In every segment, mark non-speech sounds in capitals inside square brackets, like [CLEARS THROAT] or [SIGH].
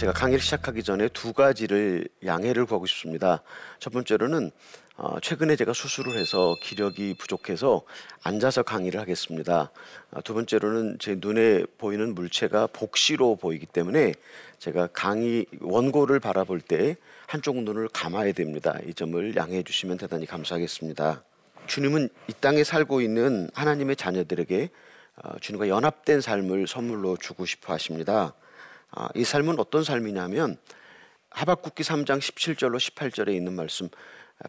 아, 제가 강의를 시작하기 전에 두 가지를 양해를 구하고 싶습니다. 첫 번째로는 어, 최근에 제가 수술을 해서 기력이 부족해서 앉아서 강의를 하겠습니다. 아, 두 번째로는 제 눈에 보이는 물체가 복시로 보이기 때문에 제가 강의 원고를 바라볼 때 한쪽 눈을 감아야 됩니다. 이 점을 양해해 주시면 대단히 감사하겠습니다. 주님은 이 땅에 살고 있는 하나님의 자녀들에게 어, 주님과 연합된 삶을 선물로 주고 싶어 하십니다. 아, 이 삶은 어떤 삶이냐면 하박국기 3장 17절로 18절에 있는 말씀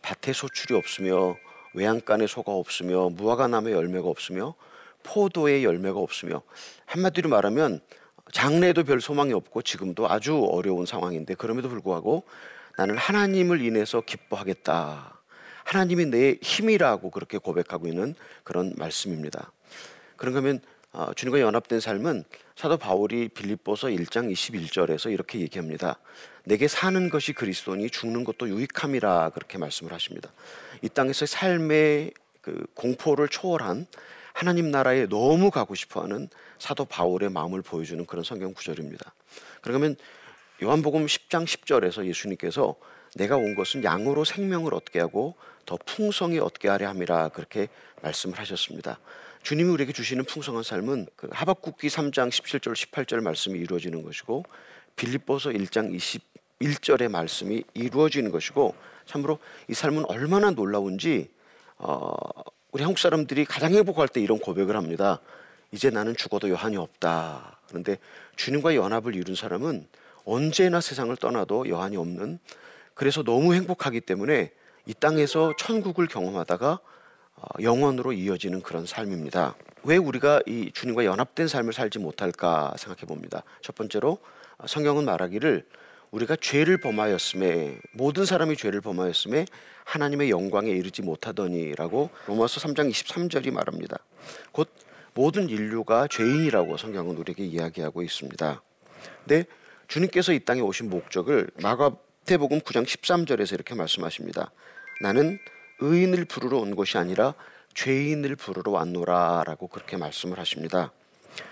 밭에 소출이 없으며 외양간에 소가 없으며 무화과 나무에 열매가 없으며 포도에 열매가 없으며 한마디로 말하면 장래에도 별 소망이 없고 지금도 아주 어려운 상황인데 그럼에도 불구하고 나는 하나님을 인해서 기뻐하겠다. 하나님이 내 힘이라고 그렇게 고백하고 있는 그런 말씀입니다. 그런가 하면 어, 주님과 연합된 삶은 사도 바울이 빌립보서 1장 21절에서 이렇게 얘기합니다. 내게 사는 것이 그리스도니 죽는 것도 유익함이라 그렇게 말씀을 하십니다. 이 땅에서 삶의 그 공포를 초월한 하나님 나라에 너무 가고 싶어하는 사도 바울의 마음을 보여주는 그런 성경 구절입니다. 그러면 요한복음 10장 10절에서 예수님께서 내가 온 것은 양으로 생명을 얻게 하고 더 풍성히 얻게 하려 함이라 그렇게 말씀을 하셨습니다. 주님이 우리에게 주시는 풍성한 삶은 그 하박국기 3장 17절 18절 말씀이 이루어지는 것이고 빌립보서 1장 21절의 말씀이 이루어지는 것이고 참으로 이 삶은 얼마나 놀라운지 어, 우리 한국 사람들이 가장 행복할 때 이런 고백을 합니다. 이제 나는 죽어도 여한이 없다. 그런데 주님과 연합을 이룬 사람은 언제나 세상을 떠나도 여한이 없는 그래서 너무 행복하기 때문에 이 땅에서 천국을 경험하다가 어, 영원으로 이어지는 그런 삶입니다. 왜 우리가 이 주님과 연합된 삶을 살지 못할까 생각해 봅니다. 첫 번째로 어, 성경은 말하기를 우리가 죄를 범하였음에 모든 사람이 죄를 범하였음에 하나님의 영광에 이르지 못하더니라고 로마서 3장 23절이 말합니다. 곧 모든 인류가 죄인이라고 성경은 우리에게 이야기하고 있습니다. 근데 주님께서 이 땅에 오신 목적을 마가복음 9장 13절에서 이렇게 말씀하십니다. 나는 의인을 부르러 온 것이 아니라 죄인을 부르러 왔노라라고 그렇게 말씀을 하십니다.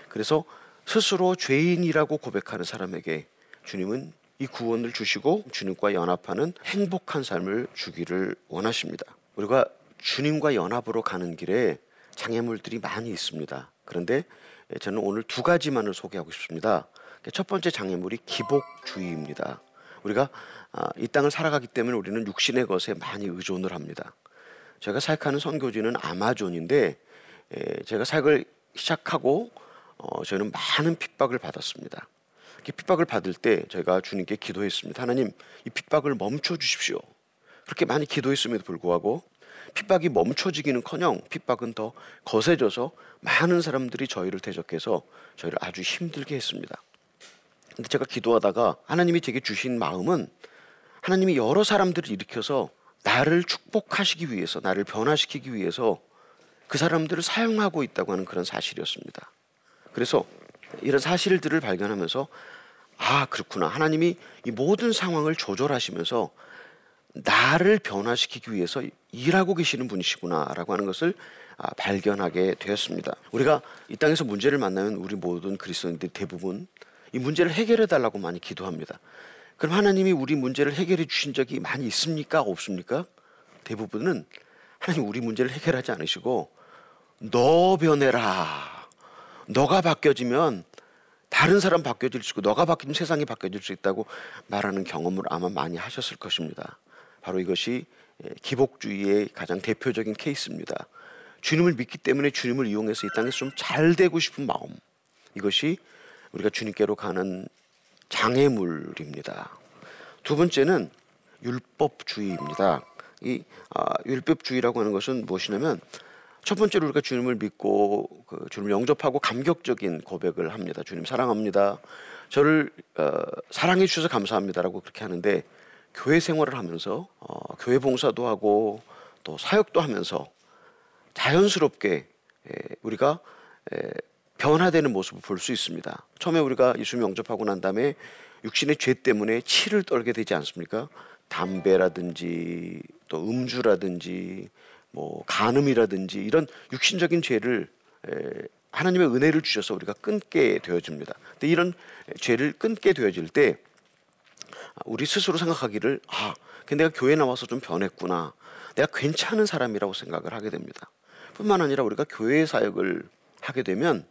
그래서 스스로 죄인이라고 고백하는 사람에게 주님은 이 구원을 주시고 주님과 연합하는 행복한 삶을 주기를 원하십니다. 우리가 주님과 연합으로 가는 길에 장애물들이 많이 있습니다. 그런데 저는 오늘 두 가지만을 소개하고 싶습니다. 첫 번째 장애물이 기복주의입니다. 우리가 아, 이 땅을 살아가기 때문에 우리는 육신의 것에 많이 의존을 합니다. 제가 사역하는 선교지는 아마존인데 제가 사역을 시작하고 어, 저는 많은 핍박을 받았습니다. 핍박을 받을 때 제가 주님께 기도했습니다. 하나님, 이 핍박을 멈춰 주십시오. 그렇게 많이 기도했음에도 불구하고 핍박이 멈춰지기는커녕 핍박은 더 거세져서 많은 사람들이 저희를 대적해서 저희를 아주 힘들게 했습니다. 제가 기도하다가 하나님이 제게 주신 마음은 하나님이 여러 사람들을 일으켜서 나를 축복하시기 위해서 나를 변화시키기 위해서 그 사람들을 사용하고 있다고 하는 그런 사실이었습니다. 그래서 이런 사실들을 발견하면서 아 그렇구나 하나님이 이 모든 상황을 조절하시면서 나를 변화시키기 위해서 일하고 계시는 분이시구나라고 하는 것을 아, 발견하게 되었습니다. 우리가 이 땅에서 문제를 만나면 우리 모든 그리스도인들 대부분 이 문제를 해결해 달라고 많이 기도합니다. 그럼 하나님이 우리 문제를 해결해 주신 적이 많이 있습니까? 없습니까? 대부분은 하나님 우리 문제를 해결하지 않으시고 너 변해라. 너가 바뀌어지면 다른 사람 바뀌어질 수 있고 너가 바뀌면 세상이 바뀌어질 수 있다고 말하는 경험을 아마 많이 하셨을 것입니다. 바로 이것이 예, 기복주의의 가장 대표적인 케이스입니다. 주님을 믿기 때문에 주님을 이용해서 이 땅에서 좀 잘 되고 싶은 마음. 이것이 우리가 주님께로 가는 장애물입니다. 두 번째는 율법주의입니다. 이 아, 율법주의라고 하는 것은 무엇이냐면 첫 번째로 우리가 주님을 믿고 그 주님을 영접하고 감격적인 고백을 합니다. 주님 사랑합니다. 저를 어, 사랑해 주셔서 감사합니다라고 그렇게 하는데 교회 생활을 하면서 어, 교회 봉사도 하고 또 사역도 하면서 자연스럽게 에, 우리가 에, 변화되는 모습을 볼 수 있습니다. 처음에 우리가 예수님 영접하고 난 다음에 육신의 죄 때문에 치를 떨게 되지 않습니까? 담배라든지 또 음주라든지 뭐 간음이라든지 이런 육신적인 죄를 하나님의 은혜를 주셔서 우리가 끊게 되어집니다. 근데 이런 죄를 끊게 되어질 때 우리 스스로 생각하기를 아, 내가 교회 나와서 좀 변했구나. 내가 괜찮은 사람이라고 생각을 하게 됩니다. 뿐만 아니라 우리가 교회 사역을 하게 되면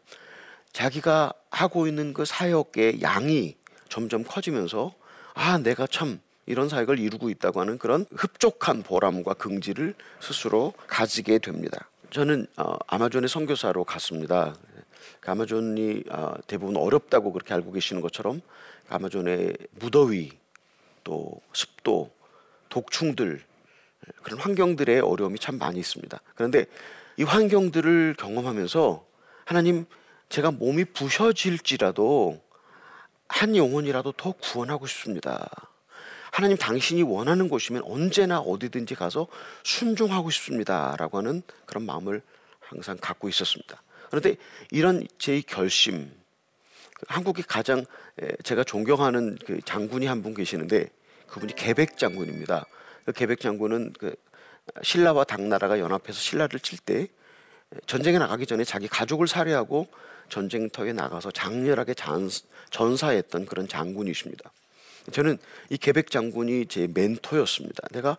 자기가 하고 있는 그 사역의 양이 점점 커지면서 아, 내가 참 이런 사역을 이루고 있다고 하는 그런 흡족한 보람과 긍지를 스스로 가지게 됩니다. 저는 어, 아마존의 선교사로 갔습니다. 그 아마존이 어, 대부분 어렵다고 그렇게 알고 계시는 것처럼 아마존의 무더위 또 습도 독충들 그런 환경들의 어려움이 참 많이 있습니다. 그런데 이 환경들을 경험하면서 하나님 제가 몸이 부셔질지라도 한 영혼이라도 더 구원하고 싶습니다. 하나님 당신이 원하는 곳이면 언제나 어디든지 가서 순종하고 싶습니다 라고 하는 그런 마음을 항상 갖고 있었습니다. 그런데 이런 제 결심 한국의 가장 제가 존경하는 그 장군이 한 분 계시는데 그분이 계백 장군입니다. 그 계백 장군은 그 신라와 당나라가 연합해서 신라를 칠 때 전쟁에 나가기 전에 자기 가족을 살해하고 전쟁터에 나가서 장렬하게 전사했던 그런 장군이십니다. 저는 이 계백 장군이 제 멘토였습니다. 내가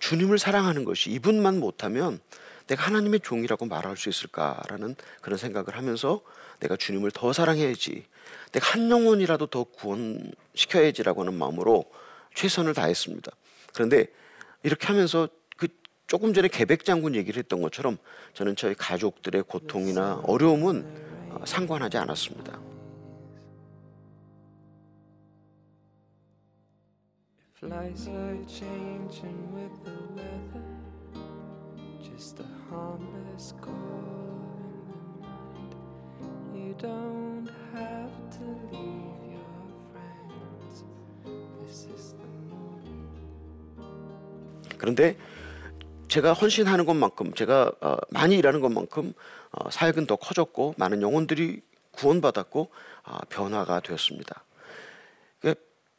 주님을 사랑하는 것이 이분만 못하면 내가 하나님의 종이라고 말할 수 있을까라는 그런 생각을 하면서 내가 주님을 더 사랑해야지, 내가 한 영혼이라도 더 구원시켜야지라고 하는 마음으로 최선을 다했습니다. 그런데 이렇게 하면서 그 조금 전에 계백 장군 얘기를 했던 것처럼 저는 저희 가족들의 고통이나 어려움은 어, 상관하지 않았습니다. Flies are changing with the weather. Just a harmless call in the night. You don't have to leave your friends. This is the morning. 그런데 제가 헌신하는 것만큼 제가 어, 많이 일하는 것만큼 어, 사역은 더 커졌고 많은 영혼들이 구원받았고 어, 변화가 되었습니다.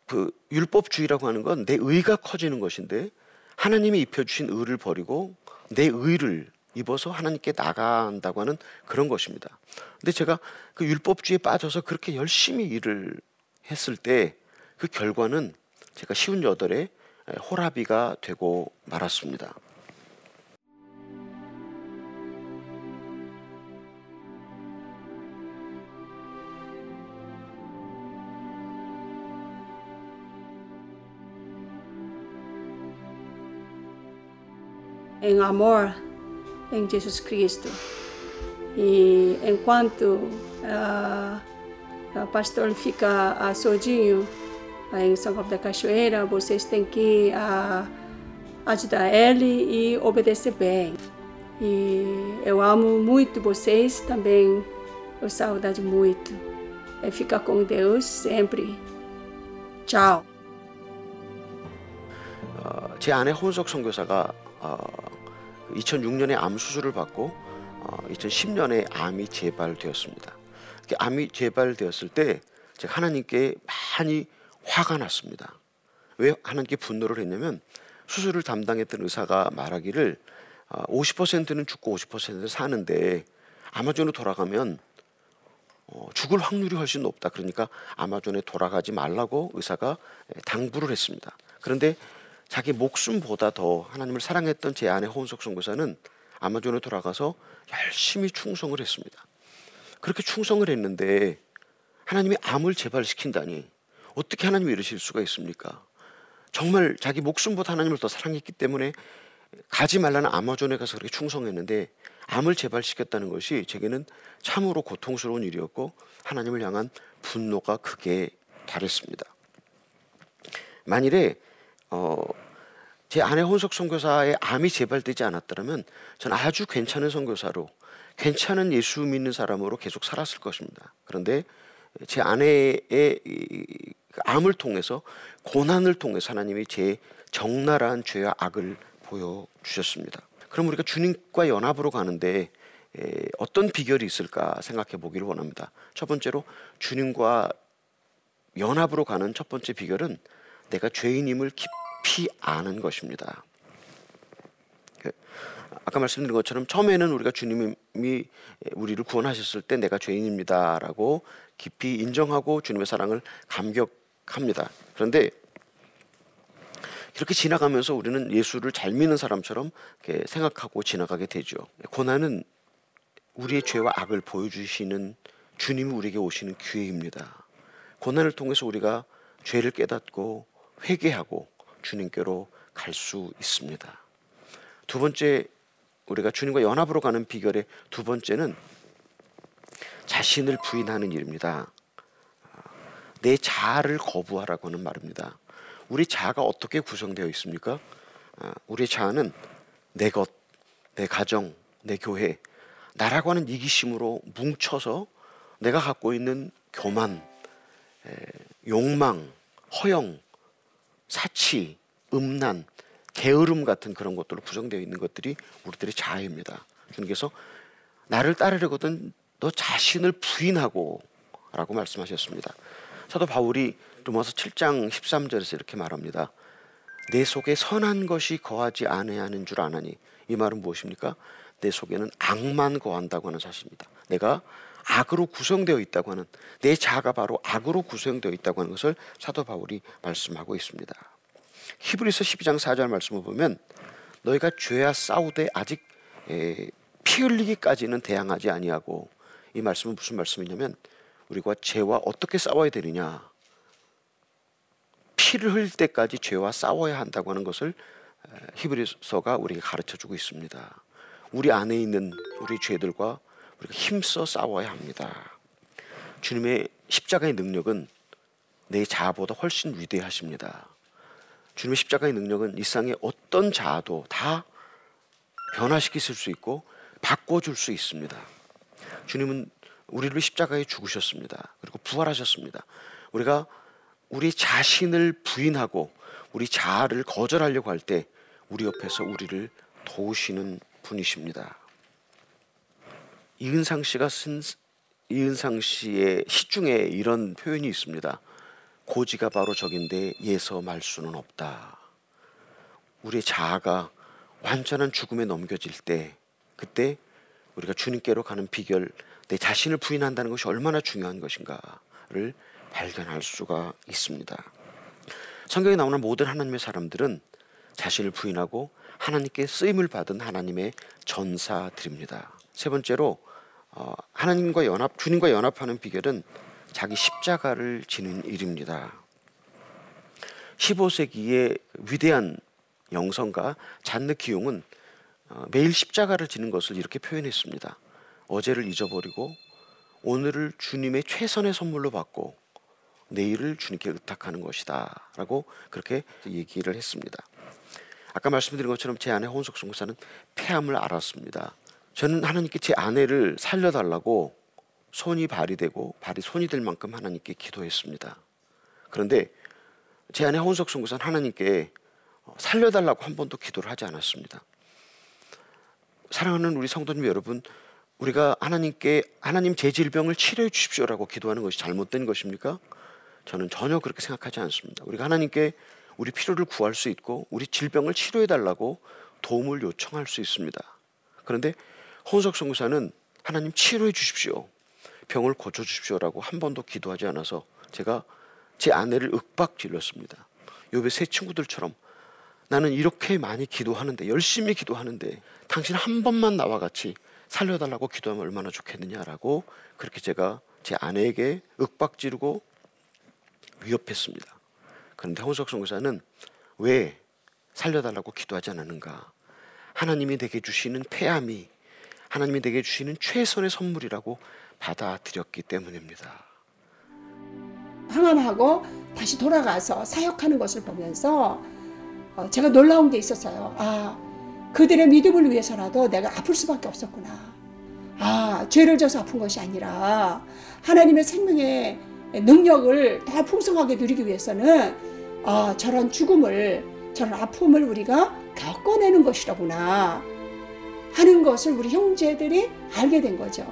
그 율법주의라고 하는 건 내 의가 커지는 것인데 하나님이 입혀주신 의를 버리고 내 의를 입어서 하나님께 나간다고 하는 그런 것입니다. 근데 제가 그 율법주의에 빠져서 그렇게 열심히 일을 했을 때 그 결과는 제가 쉬운 여덟에 호라비가 되고 말았습니다. em amor em Jesus Cristo. E enquanto uh, o pastor fica uh, sozinho uh, em São Paulo da Cachoeira, vocês têm que uh, ajudar ele e obedecer bem. E eu amo muito vocês também, eu saudade muito. E fica com Deus sempre. Tchau. 어, 제 아내 혼석 선교사가 어, 2006년에 암 수술을 받고 어, 2010년에 암이 재발되었습니다. 암이 재발되었을 때 제가 하나님께 많이 화가 났습니다. 왜 하나님께 분노를 했냐면 수술을 담당했던 의사가 말하기를 어, 50%는 죽고 50%는 사는데 아마존으로 돌아가면 어, 죽을 확률이 훨씬 높다. 그러니까 아마존에 돌아가지 말라고 의사가 당부를 했습니다. 그런데 자기 목숨보다 더 하나님을 사랑했던 제 아내 호은석 선교사는 아마존에 돌아가서 열심히 충성을 했습니다. 그렇게 충성을 했는데 하나님이 암을 재발시킨다니 어떻게 하나님이 이러실 수가 있습니까? 정말 자기 목숨보다 하나님을 더 사랑했기 때문에 가지 말라는 아마존에 가서 그렇게 충성했는데 암을 재발시켰다는 것이 제게는 참으로 고통스러운 일이었고 하나님을 향한 분노가 크게 달했습니다. 만일에 어, 제 아내 혼석 선교사의 암이 재발되지 않았더라면 전 아주 괜찮은 선교사로 괜찮은 예수 믿는 사람으로 계속 살았을 것입니다. 그런데 제 아내의 그 암을 통해서 고난을 통해서 하나님이 제 적나라한 죄와 악을 보여 주셨습니다. 그럼 우리가 주님과 연합으로 가는데 어떤 비결이 있을까 생각해 보기를 원합니다. 첫 번째로 주님과 연합으로 가는 첫 번째 비결은 내가 죄인임을 깊이 아는 것입니다. 그, 아까 말씀드린 것처럼 처음에는 우리가 주님이 우리를 구원하셨을 때 내가 죄인입니다라고 깊이 인정하고 주님의 사랑을 감격합니다. 그런데 이렇게 지나가면서 우리는 예수를 잘 믿는 사람처럼 생각하고 지나가게 되죠. 고난은 우리의 죄와 악을 보여주시는 주님이 우리에게 오시는 기회입니다. 고난을 통해서 우리가 죄를 깨닫고 회개하고 주님께로 갈 수 있습니다. 두 번째 우리가 주님과 연합으로 가는 비결의 두 번째는 자신을 부인하는 일입니다. 내 자아를 거부하라고 하는 말입니다. 우리 자아가 어떻게 구성되어 있습니까? 우리 자아는 내 것, 내 가정, 내 교회, 나라고 하는 이기심으로 뭉쳐서 내가 갖고 있는 교만, 욕망, 허영, 사치, 음란, 게으름 같은 그런 것들로 구성되어 있는 것들이 우리들의 자아입니다. 주님께서 나를 따르려거든 너 자신을 부인하고 라고 말씀하셨습니다. 사도 바울이 로마서 7장 13절에서 이렇게 말합니다. 내 속에 선한 것이 거하지 아니하는 줄 아나니 이 말은 무엇입니까? 내 속에는 악만 거한다고 하는 사실입니다. 내가 악으로 구성되어 있다고 하는 내 자아가 바로 악으로 구성되어 있다고 하는 것을 사도 바울이 말씀하고 있습니다. 히브리서 12장 4절 말씀을 보면 너희가 죄와 싸우되 아직 피 흘리기까지는 대항하지 아니하고 이 말씀은 무슨 말씀이냐면 우리가 죄와 어떻게 싸워야 되느냐 피를 흘릴 때까지 죄와 싸워야 한다고 하는 것을 히브리서가 우리에게 가르쳐 주고 있습니다. 우리 안에 있는 우리 죄들과 우리가 힘써 싸워야 합니다. 주님의 십자가의 능력은 내 자아보다 훨씬 위대하십니다. 주님의 십자가의 능력은 이 세상의 어떤 자아도 다 변화시킬 수 있고 바꿔줄 수 있습니다. 주님은 우리를 십자가에 죽으셨습니다. 그리고 부활하셨습니다. 우리가 우리 자신을 부인하고 우리 자아를 거절하려고 할 때 우리 옆에서 우리를 도우시는 분이십니다. 이은상 씨가 쓴 이은상 씨의 시 중에 이런 표현이 있습니다. 고지가 바로 적인데 예서 말 수는 없다. 우리의 자아가 완전한 죽음에 넘겨질 때 그때 우리가 주님께로 가는 비결 내 자신을 부인한다는 것이 얼마나 중요한 것인가를 발견할 수가 있습니다. 성경에 나오는 모든 하나님의 사람들은 자신을 부인하고 하나님께 쓰임을 받은 하나님의 전사들입니다. 세 번째로 어, 하나님과 연합, 주님과 연합하는 비결은 자기 십자가를 지는 일입니다. 15세기의 위대한 영성가 잔느 기용은 어, 매일 십자가를 지는 것을 이렇게 표현했습니다. 어제를 잊어버리고 오늘을 주님의 최선의 선물로 받고 내일을 주님께 의탁하는 것이다 라고 그렇게 얘기를 했습니다. 아까 말씀드린 것처럼 제 아내 혼석 선교사는 폐암을 알았습니다. 저는 하나님께 제 아내를 살려달라고 손이 발이 되고 발이 손이 될 만큼 하나님께 기도했습니다. 그런데 제 아내 혼석 선교사는 하나님께 살려달라고 한 번도 기도를 하지 않았습니다. 사랑하는 우리 성도님 여러분, 우리가 하나님께 하나님 제 질병을 치료해 주십시오라고 기도하는 것이 잘못된 것입니까? 저는 전혀 그렇게 생각하지 않습니다. 우리가 하나님께 우리 필요를 구할 수 있고 우리 질병을 치료해 달라고 도움을 요청할 수 있습니다. 그런데 혼석 선교사는 하나님 치료해 주십시오. 병을 고쳐 주십시오라고 한 번도 기도하지 않아서 제가 제 아내를 윽박 질렀습니다. 요배 세 친구들처럼 나는 이렇게 많이 기도하는데 열심히 기도하는데 당신 한 번만 나와 같이 살려달라고 기도하면 얼마나 좋겠느냐라고 그렇게 제가 제 아내에게 윽박 지르고 위협했습니다. 그런데 홍석 선교사는 왜 살려달라고 기도하지 않았는가? 하나님이 내게 주시는 폐암이 하나님이 내게 주시는 최선의 선물이라고 받아들였기 때문입니다. 항암하고 다시 돌아가서 사역하는 것을 보면서 어, 제가 놀라운 게 있었어요. 아, 그들의 믿음을 위해서라도 내가 아플 수밖에 없었구나. 아, 죄를 져서 아픈 것이 아니라 하나님의 생명의 능력을 더 풍성하게 누리기 위해서는 아, 저런 죽음을, 저런 아픔을 우리가 겪어내는 것이라구나 하는 것을 우리 형제들이 알게 된 거죠.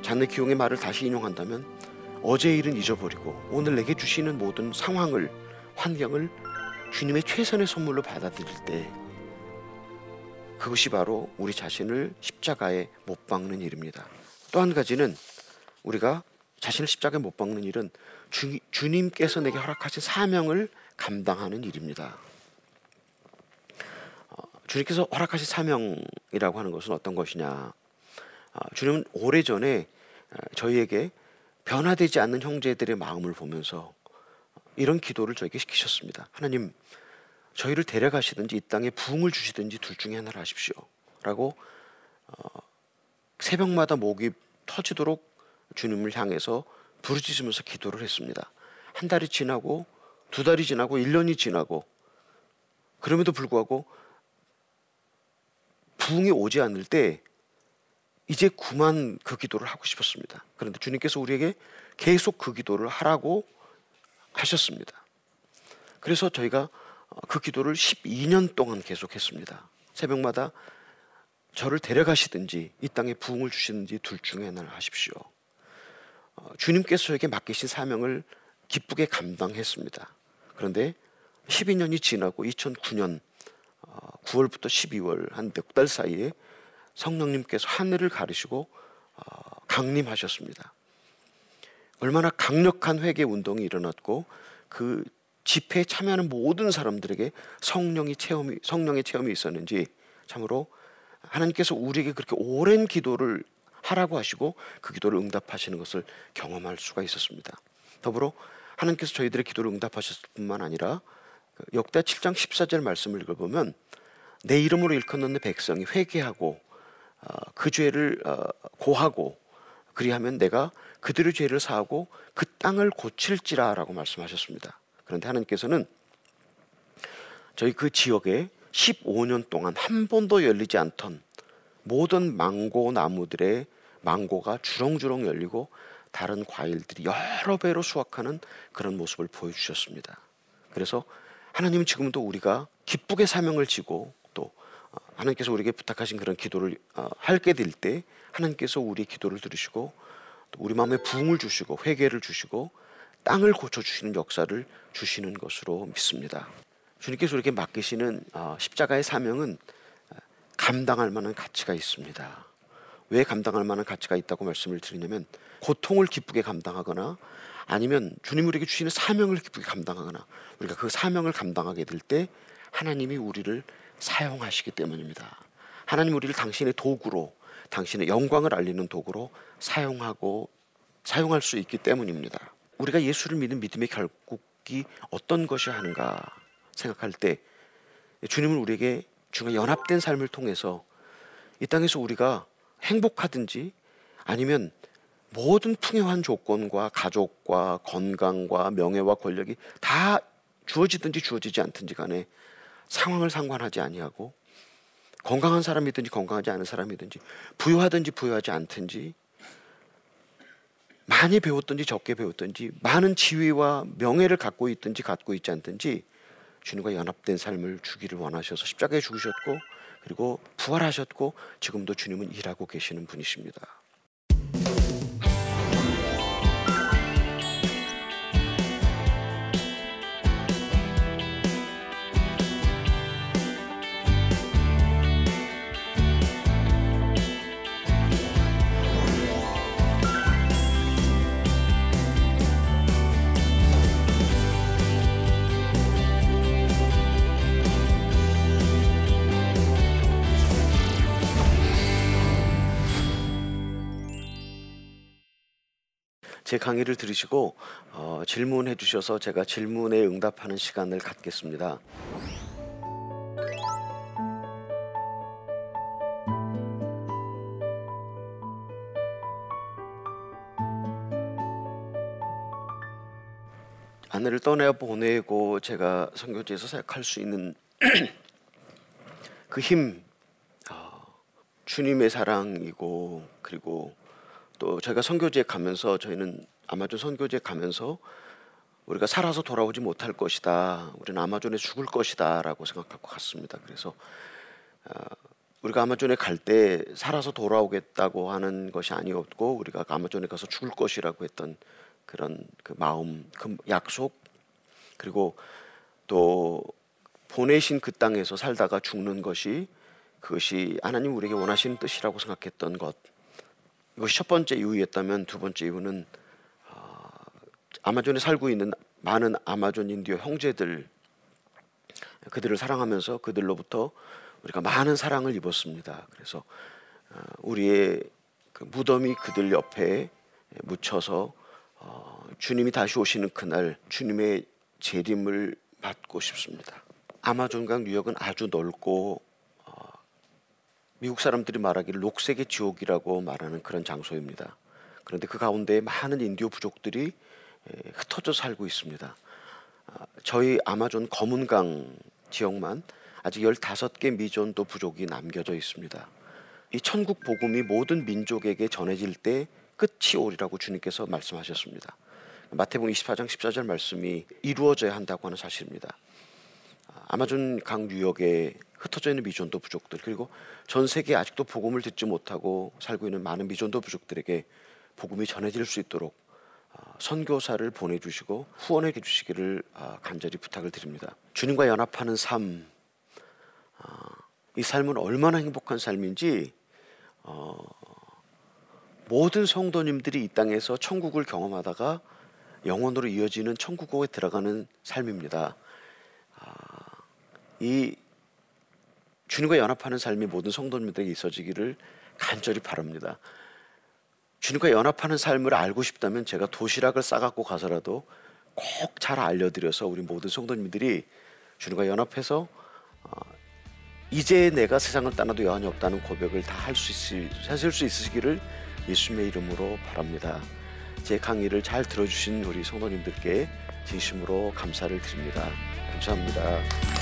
잔느 기용의 말을 다시 인용한다면 어제 일은 잊어버리고 오늘 내게 주시는 모든 상황을 환경을 주님의 최선의 선물로 받아들일 때 그것이 바로 우리 자신을 십자가에 못 박는 일입니다. 또 한 가지는 우리가 자신을 십자가에 못 박는 일은 주, 주님께서 내게 허락하신 사명을 감당하는 일입니다. 어, 주님께서 허락하신 사명이라고 하는 것은 어떤 것이냐? 어, 주님은 오래 전에 어, 저희에게 변화되지 않는 형제들의 마음을 보면서 이런 기도를 저에게 시키셨습니다. 하나님, 저희를 데려가시든지 이 땅에 부흥을 주시든지 둘 중에 하나를 하십시오. 라고 어, 새벽마다 목이 터지도록 주님을 향해서 부르짖으면서 기도를 했습니다. 한 달이 지나고 두 달이 지나고 1년이 지나고 그럼에도 불구하고 부흥이 오지 않을 때 이제 그만 그 기도를 하고 싶었습니다. 그런데 주님께서 우리에게 계속 그 기도를 하라고 하셨습니다. 그래서 저희가 그 기도를 12년 동안 계속했습니다. 새벽마다 저를 데려가시든지 이 땅에 부흥을 주시든지 둘 중에 하나를 하십시오. 어, 주님께서 저에게 맡기신 사명을 기쁘게 감당했습니다. 그런데 12년이 지나고 2009년 9월부터 12월 한 몇 달 사이에 성령님께서 하늘을 가르시고 어, 강림하셨습니다. 얼마나 강력한 회개 운동이 일어났고 그 집회에 참여하는 모든 사람들에게 성령이 체험이 성령의 체험이 있었는지 참으로 하나님께서 우리에게 그렇게 오랜 기도를 하라고 하시고 그 기도를 응답하시는 것을 경험할 수가 있었습니다. 더불어 하나님께서 저희들의 기도를 응답하셨을 뿐만 아니라 그 역대 7장 14절 말씀을 읽어보면 내 이름으로 일컫는 내 백성이 회개하고 어, 그 죄를 어, 고하고 그리하면 내가 그들의 죄를 사하고 그 땅을 고칠지라라고 말씀하셨습니다. 그런데 하나님께서는 저희 그 지역에 15년 동안 한 번도 열리지 않던 모든 망고 나무들의 망고가 주렁주렁 열리고 다른 과일들이 여러 배로 수확하는 그런 모습을 보여주셨습니다. 그래서 하나님은 지금도 우리가 기쁘게 사명을 지고 또 어, 하나님께서 우리에게 부탁하신 그런 기도를 어, 할게 될 때 하나님께서 우리의 기도를 들으시고 우리 마음에 부흥을 주시고 회개를 주시고 땅을 고쳐 주시는 역사를 주시는 것으로 믿습니다. 주님께서 우리에게 맡기시는 어, 십자가의 사명은 감당할 만한 가치가 있습니다. 왜 감당할 만한 가치가 있다고 말씀을 드리냐면 고통을 기쁘게 감당하거나 아니면 주님 우리에게 주시는 사명을 기쁘게 감당하거나 우리가 그 사명을 감당하게 될 때 하나님이 우리를 사용하시기 때문입니다. 하나님 우리를 당신의 도구로 당신의 영광을 알리는 도구로 사용하고 사용할 수 있기 때문입니다. 우리가 예수를 믿는 믿음의 결국이 어떤 것이 하는가 생각할 때 주님은 우리에게 중간 연합된 삶을 통해서 이 땅에서 우리가 행복하든지 아니면 모든 풍요한 조건과 가족과 건강과 명예와 권력이 다 주어지든지 주어지지 않든지 간에 상황을 상관하지 아니하고 건강한 사람이든지 건강하지 않은 사람이든지 부유하든지 부유하지 않든지 많이 배웠든지 적게 배웠든지 많은 지위와 명예를 갖고 있든지 갖고 있지 않든지 주님과 연합된 삶을 주기를 원하셔서 십자가에 죽으셨고 그리고 부활하셨고 지금도 주님은 일하고 계시는 분이십니다. 제 강의를 들으시고 어, 질문해 주셔서 제가 질문에 응답하는 시간을 갖겠습니다. 아내를 떠내 보내고 제가 선교지에서 생각할 수 있는 [CLEARS THROAT] 그 힘, 어, 주님의 사랑이고 그리고 또 저희가 선교지에 가면서 저희는 아마존 선교지에 가면서 우리가 살아서 돌아오지 못할 것이다. 우리는 아마존에 죽을 것이다라고 생각하고 갔습니다. 그래서 어, 우리가 아마존에 갈 때 살아서 돌아오겠다고 하는 것이 아니었고 우리가 아마존에 가서 죽을 것이라고 했던 그런 그 마음, 그 약속 그리고 또 보내신 그 땅에서 살다가 죽는 것이 그것이 하나님 우리에게 원하시는 뜻이라고 생각했던 것 이것이 첫 번째 이유였다면 두 번째 이유는 어, 아마존에 살고 있는 많은 아마존 인디오 형제들 그들을 사랑하면서 그들로부터 우리가 많은 사랑을 입었습니다. 그래서 어, 우리의 그 무덤이 그들 옆에 묻혀서 어, 주님이 다시 오시는 그날 주님의 재림을 받고 싶습니다. 아마존강 유역은 아주 넓고 어, 미국 사람들이 말하기를 녹색의 지옥이라고 말하는 그런 장소입니다. 그런데 그 가운데 많은 인디오 부족들이 에, 흩어져 살고 있습니다. 아, 저희 아마존 검은강 지역만 아직 15개 미전도 부족이 남겨져 있습니다. 이 천국 복음이 모든 민족에게 전해질 때 끝이 오리라고 주님께서 말씀하셨습니다. 마태복음 24장 14절 말씀이 이루어져야 한다고 하는 사실입니다. 아, 아마존 강 유역에 흩어져 있는 미존도 부족들 그리고 전 세계 아직도 복음을 듣지 못하고 살고 있는 많은 미존도 부족들에게 복음이 전해질 수 있도록 아, 선교사를 보내주시고 후원해 주시기를 아, 간절히 부탁을 드립니다. 주님과 연합하는 삶, 이 삶은 얼마나 행복한 삶인지 어, 모든 성도님들이 이 땅에서 천국을 경험하다가 영원으로 이어지는 천국에 들어가는 삶입니다. 아, 이 주님과 연합하는 삶이 모든 성도님들에게 있어지기를 간절히 바랍니다. 주님과 연합하는 삶을 알고 싶다면 제가 도시락을 싸갖고 가서라도 꼭 잘 알려드려서 우리 모든 성도님들이 주님과 연합해서 어, 이제 내가 세상을 떠나도 여한이 없다는 고백을 다 할 수 있을 수 있으시기를 예수님의 이름으로 바랍니다. 제 강의를 잘 들어주신 우리 성도님들께 진심으로 감사를 드립니다. 감사합니다.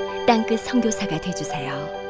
땅끝 선교사가 되주세요.